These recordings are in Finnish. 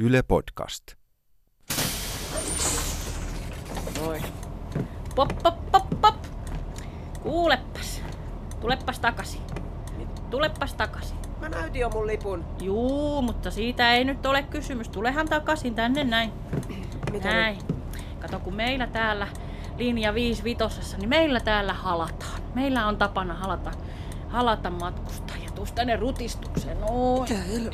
Yle Podcast. Noin. Pop, pop, pop, pop. Kuulepas. Tulepas takaisin. Tulepas takaisin. Mä näytin jo mun lipun. Juu, mutta siitä ei nyt ole kysymys. Tulehan takaisin tänne näin. Mitä näin. Kato, kun meillä täällä linja 5 vitosessa, niin meillä täällä halataan. Meillä on tapana halata, halata matkustajia. Tuus tänne rutistukseen. Noin.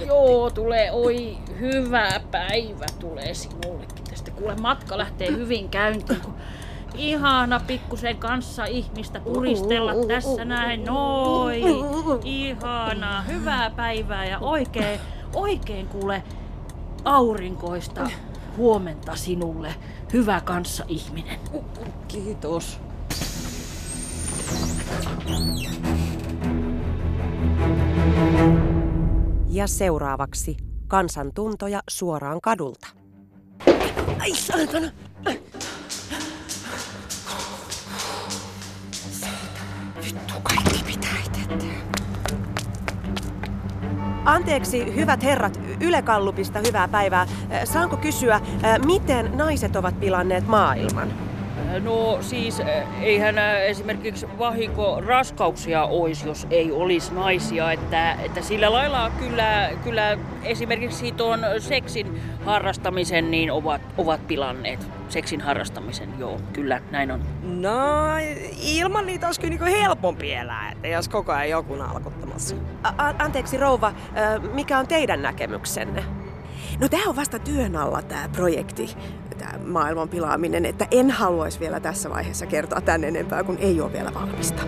Joo, tulee. Oi, hyvä päivä tulee sinullekin. Tästä kuule, matka lähtee hyvin käyntiin. Kun ihana pikkusen kanssa ihmistä turistella tässä näin. Noi, ihanaa, hyvää päivää ja oikein, oikein kuule aurinkoista huomenta sinulle, hyvä kanssa ihminen. Kiitos. Ja seuraavaksi kansantuntoja suoraan kadulta. Ai saatana! Vittu, kaikki pitää itse Anteeksi, hyvät herrat, Yle Kallupista hyvää päivää. Saanko kysyä, miten naiset ovat pilanneet maailman? No siis eihän esimerkiksi vahinko raskauksia olisi, jos ei olisi naisia. Että, että sillä lailla kyllä, kyllä esimerkiksi tuon seksin harrastamisen niin ovat, ovat pilanneet. Seksin harrastamisen, joo, kyllä, näin on. No, ilman niitä olisi kyllä niinku helpompi elää, että jos koko ajan joku nalkuttamassa. A- a- anteeksi rouva, äh, mikä on teidän näkemyksenne? No tämä on vasta työn alla tämä projekti, tämä maailman pilaaminen, että en haluaisi vielä tässä vaiheessa kertoa tän enempää, kun ei ole vielä valmista.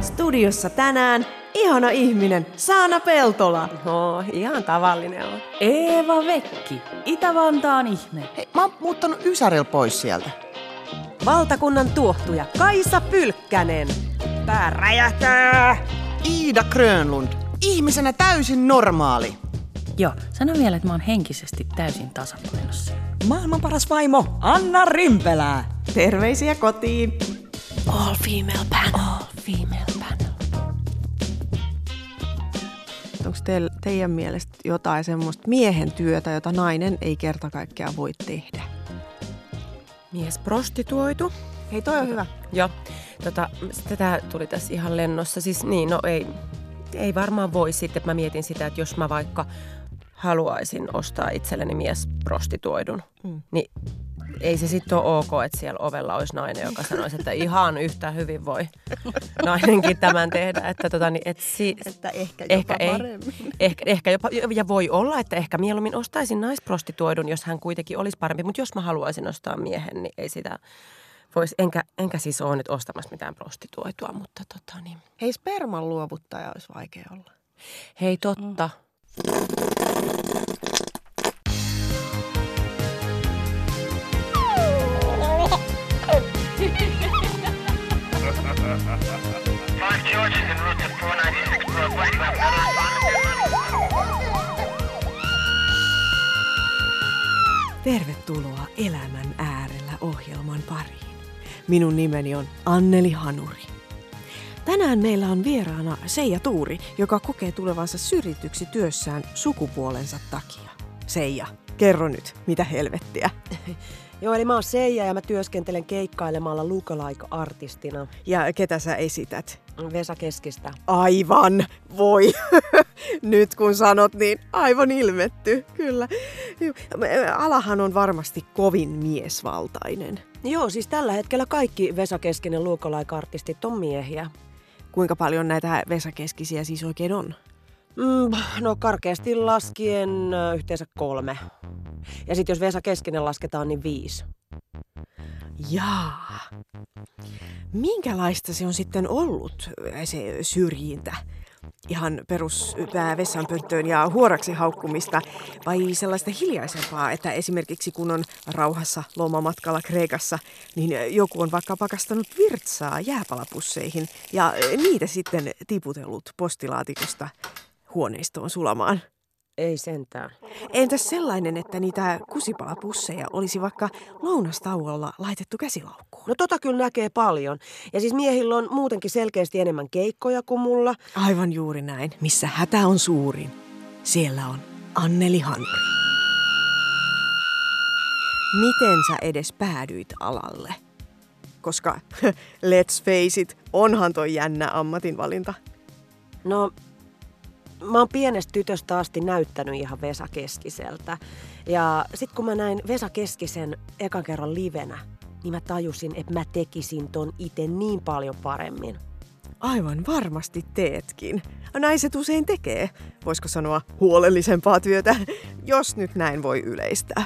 Studiossa tänään ihana ihminen, Saana Peltola. No, ihan tavallinen on. Eeva Vekki, Itä-Vantaan ihme. Hei, mä oon muuttanut Ysäril pois sieltä. Valtakunnan tuohtuja Kaisa Pylkkänen. Pää räjähtää! Iida Grönlund, ihmisenä täysin normaali. Joo, sano vielä, että mä oon henkisesti täysin tasapainossa. Maailman paras vaimo, Anna Rimpelää. Terveisiä kotiin. All female panel. All female panel. Onko teillä, teidän mielestä jotain semmoista miehen työtä, jota nainen ei kerta kaikkiaan voi tehdä? Mies prostituoitu. Hei, toi on hyvä. Joo, tota, tätä tuli tässä ihan lennossa. Siis niin, no ei, ei varmaan voi sitten. Mä mietin sitä, että jos mä vaikka haluaisin ostaa itselleni mies prostituoidun, mm. niin ei se sitten ole ok, että siellä ovella olisi nainen, joka sanoisi, että ihan yhtä hyvin voi nainenkin tämän tehdä. Että, tota, niin, et si, Että ehkä ehkä jopa ei. paremmin. Ehkä, ehkä jopa, ja voi olla, että ehkä mieluummin ostaisin naisprostituoidun, jos hän kuitenkin olisi parempi. Mutta jos mä haluaisin ostaa miehen, niin ei sitä voisi. Enkä, enkä siis ole nyt ostamassa mitään prostituoitua, mutta tota niin. Hei, sperman luovuttaja olisi vaikea olla. Hei, totta. Five Georges en route to 496 Broad West Tervetuloa Elämän äärellä ohjelman pariin. Minun nimeni on Anneli Hanuri. Tänään meillä on vieraana Seija Tuuri, joka kokee tulevansa syrjityksi työssään sukupuolensa takia. Seija, kerro nyt, mitä helvettiä. Joo, eli mä oon Seija ja mä työskentelen keikkailemalla lookalike-artistina Ja ketä sä esität? Vesa Keskistä. Aivan, voi. Nyt kun sanot, niin aivan ilmetty, kyllä. Alahan on varmasti kovin miesvaltainen. Joo, siis tällä hetkellä kaikki Vesa Keskinen lookalike-artistit on miehiä. Kuinka paljon näitä Vesa-keskisiä siis oikein on? Mm, no karkeasti laskien yhteensä kolme. Ja sitten jos Vesa Keskinen lasketaan, niin viisi. Jaa. Minkälaista se on sitten ollut, se syrjintä? Ihan perus tää vessanpönttöön ja huoraksi haukkumista vai sellaista hiljaisempaa, että esimerkiksi kun on rauhassa lomamatkalla Kreikassa, niin joku on vaikka pakastanut virtsaa jääpalapusseihin ja niitä sitten tiputellut postilaatikosta huoneistoon sulamaan. Ei sentään. Entäs sellainen, että niitä kusipalapusseja olisi vaikka lounastauolla laitettu käsilaukkuun? No tota kyllä näkee paljon. Ja siis miehillä on muutenkin selkeästi enemmän keikkoja kuin mulla. Aivan juuri näin. Missä hätä on suurin, siellä on Anneli Hanuri. miten sä edes päädyit alalle? Koska, let's face it, onhan toi jännä ammatinvalinta. No, mä oon pienestä tytöstä asti näyttänyt ihan Vesa Keskiseltä. Ja sit kun mä näin Vesa Keskisen ekan kerran livenä, niin mä tajusin, että mä tekisin ton itse niin paljon paremmin. Aivan varmasti teetkin. Naiset usein tekee, voisiko sanoa huolellisempaa työtä, jos nyt näin voi yleistää.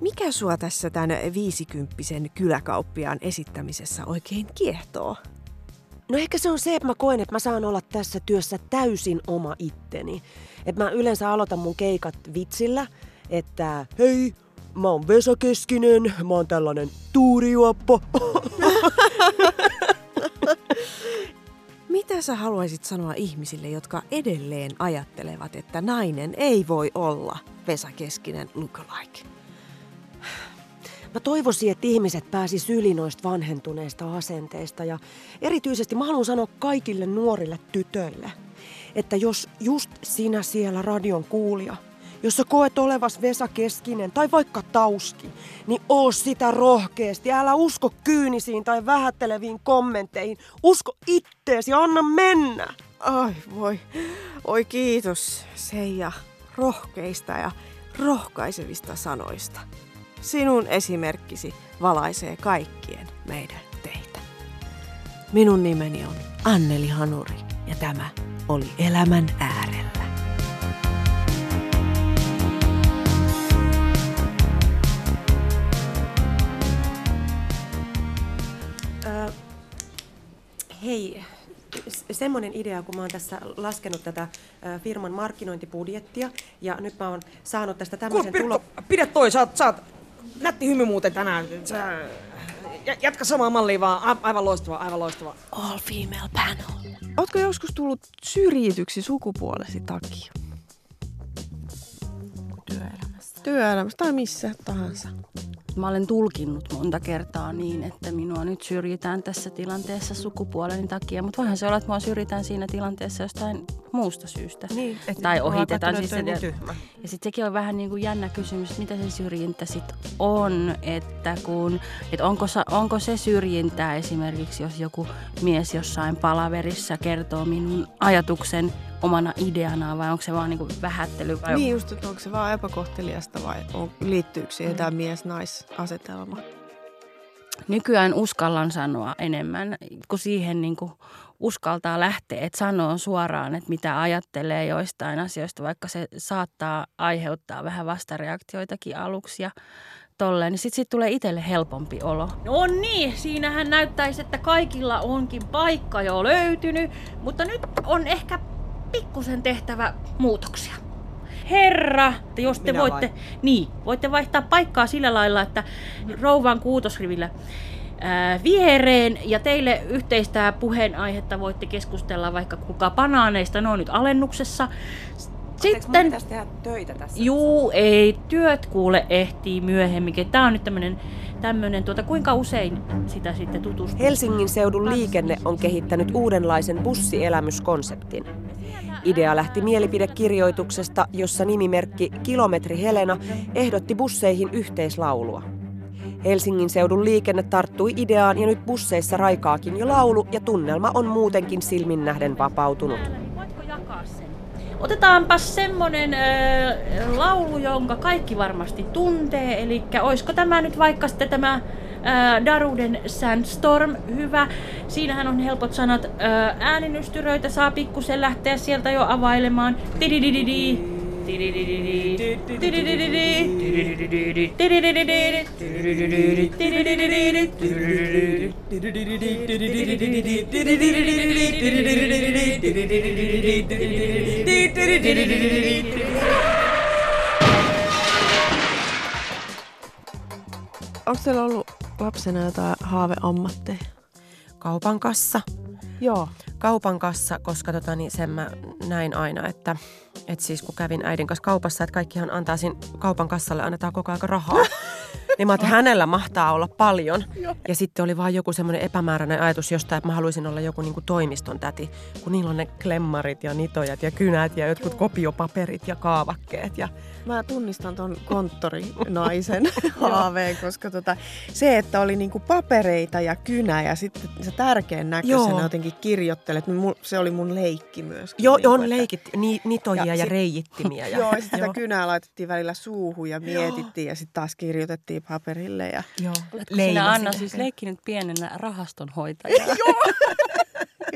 Mikä sua tässä tämän viisikymppisen kyläkauppiaan esittämisessä oikein kiehtoo? No ehkä se on se, että mä koen, että mä saan olla tässä työssä täysin oma itteni. Että mä yleensä aloitan mun keikat vitsillä, että hei, mä oon Vesa Keskinen, mä oon tällainen tuurijuoppo. Mitä sä haluaisit sanoa ihmisille, jotka edelleen ajattelevat, että nainen ei voi olla Vesa Keskinen lookalike? Mä toivoisin, että ihmiset pääsis yli noista vanhentuneista asenteista ja erityisesti mä haluan sanoa kaikille nuorille tytöille, että jos just sinä siellä radion kuulija, jos sä koet olevas Vesa Keskinen tai vaikka Tauski, niin oo sitä rohkeasti. Älä usko kyynisiin tai vähätteleviin kommentteihin. Usko itteesi ja anna mennä. Ai voi, oi kiitos Seija rohkeista ja rohkaisevista sanoista. Sinun esimerkkisi valaisee kaikkien meidän teitä. Minun nimeni on Anneli Hanuri ja tämä oli Elämän äärellä. Hei, semmoinen idea, kun mä oon tässä laskenut tätä firman markkinointibudjettia ja nyt mä oon saanut tästä tämmöisen Pirkko, tulo... pidä toi, sä oot, sä oot nätti hymy muuten tänään. Sä, jatka samaa mallia vaan, A- aivan loistava, aivan loistava. All female panel. Ootko joskus tullut syrjityksi sukupuolesi takia? Työelämässä. Työelämässä tai missä tahansa. Mä olen tulkinnut monta kertaa niin, että minua nyt syrjitään tässä tilanteessa sukupuoleni takia, mutta voihan se olla, että mua syrjitään siinä tilanteessa jostain muusta syystä. Niin, et tai ohitetaan siis että se, niin tyhmä. Ja sitten sekin on vähän niin kuin jännä kysymys, että mitä se syrjintä sitten on, että kun, että onko, onko se syrjintää esimerkiksi, jos joku mies jossain palaverissa kertoo minun ajatuksen omana ideanaan vai onko se vaan niin kuin vähättely vai Niin just, että onko se vaan epäkohteliasta vai on, liittyykö siihen tämä mies-nais-asetelma? nykyään uskallan sanoa enemmän, kun siihen niin kuin uskaltaa lähteä, että sanoo suoraan, että mitä ajattelee joistain asioista, vaikka se saattaa aiheuttaa vähän vastareaktioitakin aluksi ja tolleen, niin sitten sit tulee itselle helpompi olo. No niin, siinähän näyttäisi, että kaikilla onkin paikka jo löytynyt, mutta nyt on ehkä pikkusen tehtävä muutoksia. Herra, että jos te Minä voitte, niin, voitte vaihtaa paikkaa sillä lailla, että rouvan kuutosrivillä ää, viereen ja teille yhteistä puheenaihetta voitte keskustella vaikka kuka banaaneista, ne on nyt alennuksessa. Sitten, pitäisi tehdä töitä tässä? juu, ei, työt kuule ehtii myöhemmin. Tämä on nyt tämmönen, tämmönen, tuota, kuinka usein sitä sitten tutustuu? Helsingin seudun liikenne on kehittänyt uudenlaisen bussielämyskonseptin. Idea lähti mielipidekirjoituksesta, jossa nimimerkki Kilometri Helena ehdotti busseihin yhteislaulua. Helsingin seudun liikenne tarttui ideaan ja nyt busseissa raikaakin jo laulu ja tunnelma on muutenkin silmin nähden vapautunut. Otetaanpa semmonen äh, laulu, jonka kaikki varmasti tuntee. Eli olisiko tämä nyt vaikka sitten tämä äh, Daruden Sandstorm hyvä. Siinähän on helpot sanat. Äh, ääninystyröitä saa pikkusen lähteä sieltä jo availemaan. Tididididi. Onko teillä ollut lapsena jotain haaveammatteja? Kaupan kassa. Joo. Kaupan kassa, koska tota, niin sen mä näin aina, että, että siis kun kävin äidin kanssa kaupassa, että kaikkihan antaa siinä kaupan kassalle, annetaan koko ajan rahaa. Niin mä että hänellä mahtaa olla paljon. Ja sitten oli vaan joku semmoinen epämääräinen ajatus jostain, että mä haluaisin olla joku niinku toimiston täti. Kun niillä on ne klemmarit ja nitojat ja kynät ja jotkut kopiopaperit ja kaavakkeet. Ja Mä tunnistan ton konttorinaisen haaveen, koska tota, se, että oli niinku papereita ja kynä ja sitten se tärkein näköisenä Joo. jotenkin kirjoittelet, niin se oli mun leikki myöskin. Joo, niinku, on että- leikit, ni, nitoja ja, Ja ja sit- reijittimiä. Ja, Joo, ja sitten tätä kynää laitettiin välillä suuhun ja mietittiin ja sitten taas kirjoitettiin paperille. Ja... Joo. Sinä Anna siis leikkinyt pienenä rahastonhoitajana.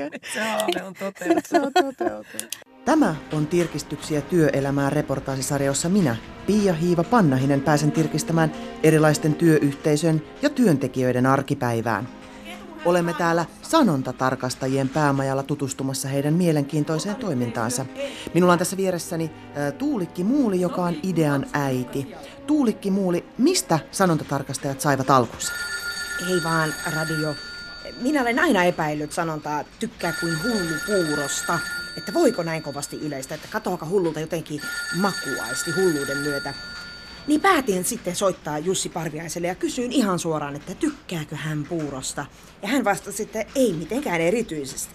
Se on toteutunut. Se on toteutunut. Tämä on Tirkistyksiä työelämää reportaasisarja, jossa minä, Pia Hiiva Pannahinen, pääsen tirkistämään erilaisten työyhteisön ja työntekijöiden arkipäivään. Olemme täällä sanontatarkastajien päämajalla tutustumassa heidän mielenkiintoiseen toimintaansa. Minulla on tässä vieressäni Tuulikki Muuli, joka on idean äiti. Tuulikki Muuli, mistä sanontatarkastajat saivat alkunsa? Ei vaan, radio. Minä olen aina epäillyt sanontaa tykkää kuin hullu puurosta. Että voiko näin kovasti yleistä, että katoaka hullulta jotenkin makuaisti hulluuden myötä. Niin päätin sitten soittaa Jussi Parviaiselle ja kysyin ihan suoraan, että tykkääkö hän puurosta. Ja hän vastasi, että ei mitenkään erityisesti.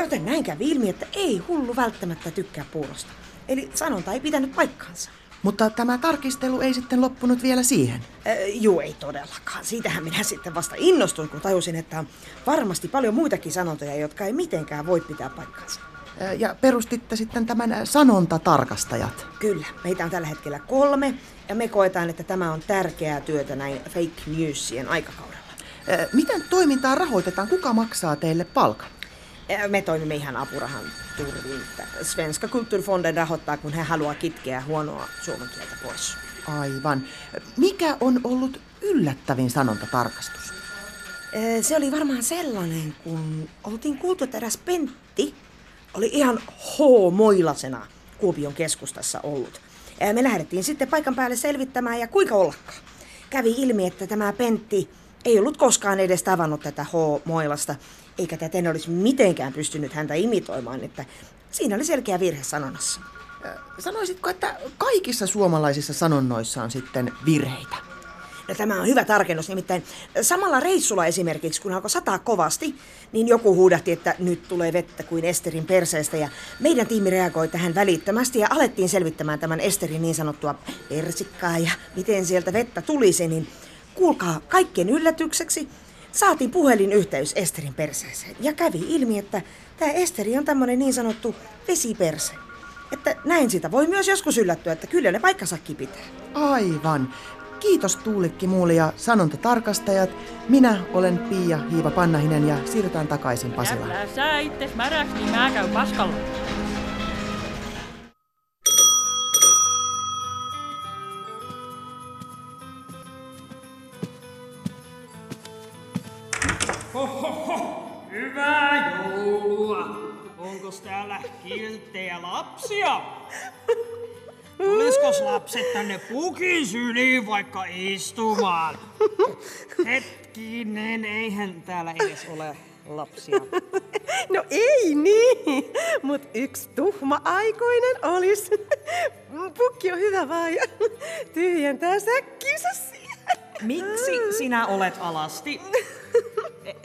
Joten näin kävi ilmi, että ei hullu välttämättä tykkää puurosta. Eli sanonta ei pitänyt paikkaansa. Mutta tämä tarkistelu ei sitten loppunut vielä siihen. Äh, juu, ei todellakaan. Siitähän minä sitten vasta innostuin, kun tajusin, että on varmasti paljon muitakin sanontoja, jotka ei mitenkään voi pitää paikkaansa. Ä, Ja perustitte sitten tämän sanontatarkastajat. Kyllä, meitä on tällä hetkellä kolme, ja me koetaan, että tämä on tärkeää työtä näin fake newsien aikakaudella. Ä, Miten toimintaa rahoitetaan? Kuka maksaa teille palkan? Me toimimme ihan apurahan turvin. Svenska Kulturfonden rahoittaa, kun he haluaa kitkeä huonoa suomen kieltä pois. Aivan. Mikä on ollut yllättävin sanontatarkastus? Se oli varmaan sellainen, kun oltiin kuultu, että eräs Pentti oli ihan H-moilasena Kuopion keskustassa ollut. Me lähdettiin sitten paikan päälle selvittämään ja kuinka ollakaan. Kävi ilmi, että tämä Pentti ei ollut koskaan edes tavannut tätä H-moilasta, eikä täten olisi mitenkään pystynyt häntä imitoimaan, että siinä oli selkeä virhe sanonnassa. Sanoisitko, että kaikissa suomalaisissa sanonnoissa on sitten virheitä? No tämä on hyvä tarkennus, nimittäin samalla reissulla esimerkiksi, kun alkoi sataa kovasti, niin joku huudahti, että nyt tulee vettä kuin Esterin perseestä ja meidän tiimi reagoi tähän välittömästi ja alettiin selvittämään tämän Esterin niin sanottua persikkaa ja miten sieltä vettä tulisi, niin kuulkaa kaikkien yllätykseksi, saatiin puhelinyhteys Esterin perseeseen ja kävi ilmi, että tämä Esteri on tämmöinen niin sanottu vesiperse. Että näin sitä voi myös joskus yllättyä, että kyllä ne paikkansakin pitää. Aivan. Kiitos Tuulikki Muuli ja sanontatarkastajat. Minä olen Pia Hiiva Pannahinen ja siirrytään takaisin Pasilaan. Älä sä itses märäks, niin mä käyn paskalla. Kilttejä lapsia? Tuliskos lapset tänne pukin syliin vaikka istumaan? Hetkinen, eihän täällä edes ole lapsia. No ei niin, mutta yksi tuhma aikuinen olisi. Pukki on hyvä ja tyhjentää säkkinsä siihen. Miksi sinä olet alasti?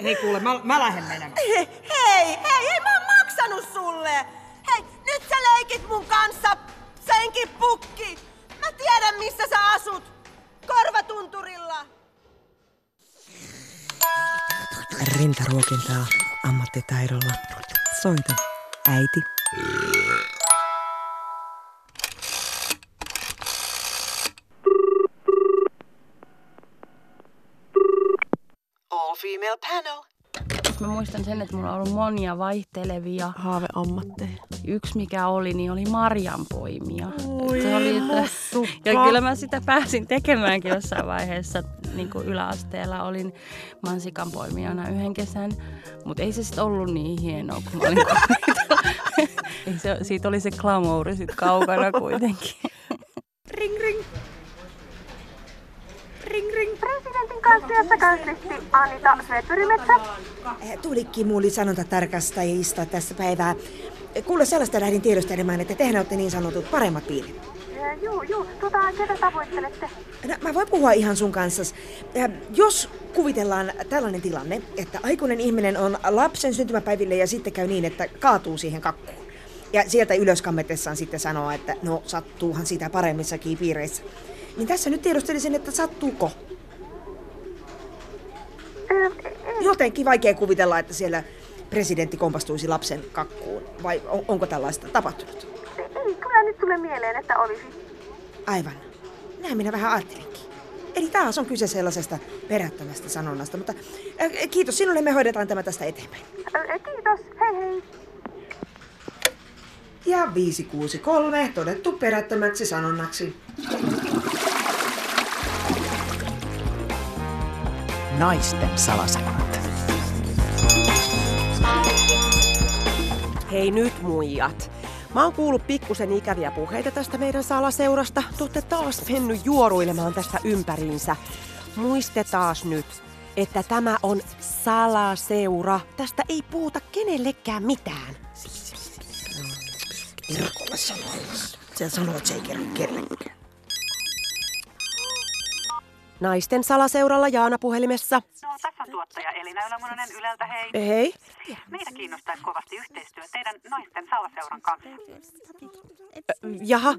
Hei kuule, mä, mä lähden menemään. Hei, hei, hei, ei mä oon maksanut sulle! Leikit mun kanssa, senkin pukki! Mä tiedän, missä sä asut! Korvatunturilla! Rintaruokintaa ammattitaidolla. Soita, äiti. All female panel. Mä muistan sen, että mulla on ollut monia vaihtelevia. Haaveammatteja. Yksi mikä oli, niin oli marjanpoimija. se oli, että, ja kyllä mä sitä pääsin tekemäänkin jossain vaiheessa. Niin kuin yläasteella olin mansikanpoimijana yhden kesän. Mutta ei se sitten ollut niin hienoa, kun mä olin se, siitä oli se glamouri sit kaukana kuitenkin. Ring ring. Ring ring. Presidentin kansliassa kanslisti Anita Sveetverimetsä. Eh, Tuulikki muuli sanontatarkastajista tässä päivää. Kuule sellaista lähdin tiedostelemaan, että tehän olette niin sanotut paremmat piirit. Joo, joo. Tota, ketä tavoittelette? No, mä voin puhua ihan sun kanssa. Jos kuvitellaan tällainen tilanne, että aikuinen ihminen on lapsen syntymäpäiville ja sitten käy niin, että kaatuu siihen kakkuun. Ja sieltä ylös kammetessaan sitten sanoo, että no sattuuhan sitä paremmissakin piireissä. Niin tässä nyt tiedustelisin, että sattuuko? Jotenkin vaikea kuvitella, että siellä presidentti kompastuisi lapsen kakkuun. Vai on, onko tällaista tapahtunut? Ei kyllä nyt tule mieleen, että olisi. Aivan. Näin minä vähän ajattelinkin. Eli taas on kyse sellaisesta perättömästä sanonnasta, mutta äh, kiitos sinulle, me hoidetaan tämä tästä eteenpäin. Ö, Kiitos, hei hei. Ja 563 todettu perättömäksi sanonnaksi. Naisten salaseurat. Hei nyt muijat. Mä oon kuullut pikkusen ikäviä puheita tästä meidän salaseurasta. Te ootte taas mennyt juoruilemaan tästä ympäriinsä. Muistetaas nyt, että tämä on salaseura. Tästä ei puhuta kenellekään mitään. Irkolla sanoo. Se sanoo, että se ei kerro kellekään. Naisten salaseuralla Jaana puhelimessa. No, tässä on tuottaja Elina Ylämunonen Yleltä, hei. Hei. Meitä kiinnostaisi kovasti yhteistyö teidän naisten salaseuran kanssa. Jaha,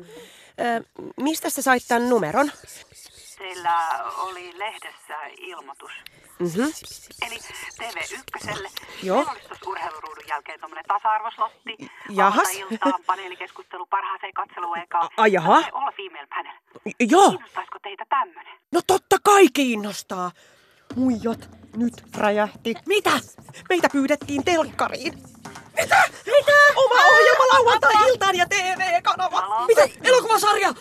mistä sä sait tämän numeron? Teillä oli lehdessä ilmoitus. Mhm. Eli TV1. Joo. Urheiluruudun jälkeen tuommoinen tasa-arvoslotti. Jahas. iltaan paneelikeskustelu parhaaseen katseluaikaan. A- a, jaha. All female panel. Joo. Kiinnostaisiko teitä tämmönen? No totta kai kiinnostaa. Muijot, nyt räjähti. Mitä? Meitä pyydettiin telkkariin. Mitä? Mitä? Oma ohjelma lauantai-iltaan ja TV-kanava. Mitä? Elokuvasarja!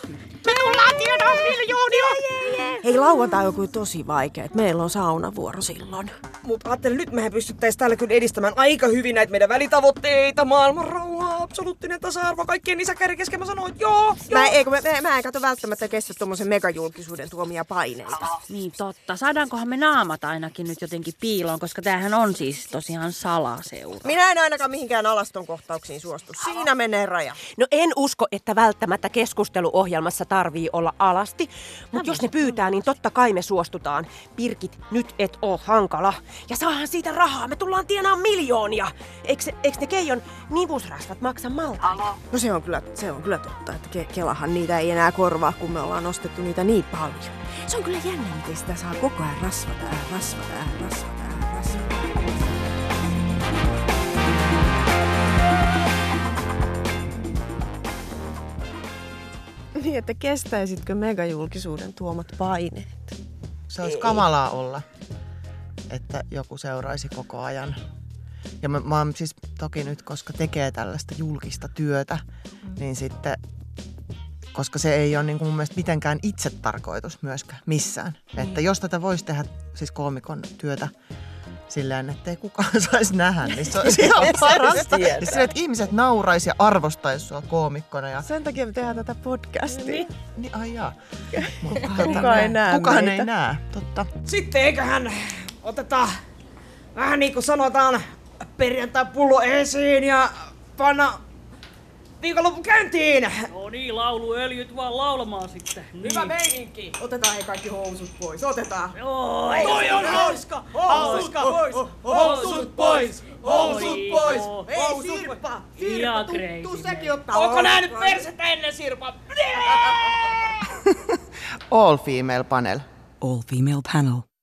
Me tullaan tienaan miljoonia! Hei, lauantai on kyllä tosi vaikea. Meillä on saunavuoro silloin. Mutta ajattelin, nyt mehän pystyttäisiin täällä kyllä edistämään aika hyvin näitä meidän välitavoitteita, maailman rauhaa, absoluuttinen tasa-arvo, kaikkien isäkäri kesken. Mä sanoin, että joo, joo. Mä, ei, kun mä, mä, mä en kato välttämättä kestä tuommoisen megajulkisuuden tuomia paineita. Niin totta. Saadaankohan me naamat ainakin nyt jotenkin piiloon, koska tämähän on siis tosiaan salaseura. Minä en ainakaan mihinkään alaston kohtauksiin suostu. Siinä menee raja. No en usko, että välttämättä keskusteluohjelmassa tarvii olla alasti, mutta jos ne pyytää, niin totta kai me suostutaan. Pirkit, nyt et oo hankala. Ja saahan siitä rahaa, me tullaan tienaamaan miljoonia. Eikö, eikö ne Keijon nivusrasvat maksa malta? No se on kyllä, se on kyllä totta, että Ke- Kelahan niitä ei enää korvaa, kun me ollaan ostettu niitä niin paljon. Se on kyllä jännä, miten sitä saa koko ajan rasvata ja rasvata ja rasvata ja rasvata. Niin, että kestäisitkö megajulkisuuden tuomat paineet? Se olisi kamalaa olla, että joku seuraisi koko ajan. Ja mä, mä oon siis toki nyt, koska tekee tällaista julkista työtä, niin sitten, koska se ei ole niin kuin mun mielestä mitenkään itse tarkoitus myöskään missään. Että jos tätä voisi tehdä, siis koomikon työtä, silleen, että ei kukaan saisi nähdä, niin se olisi ihan parasta. Ja silleen, että ihmiset nauraisi ja arvostaisi sua koomikkona. Ja, Sen takia me tehdään tätä podcastia. niin, niin ai jaa. Mutta Kukaan ei näe Kukaan meitä. ei näe, totta. Sitten eiköhän oteta vähän niin kuin sanotaan perjantai pullo esiin ja panna viikonloppu käyntiin. No niin, lauluöljyt vaan laulamaan sitten. Niin. Hyvä meininki. Otetaan he kaikki housut pois. Otetaan. Joo, Toi on hauska! Hauska! Pois! Housut pois! Housut pois! Ei Sirpa! Sirpa, tuu, sekin ottaa. Onko nää nyt persettä ennen Sirpa? All female panel. All female panel.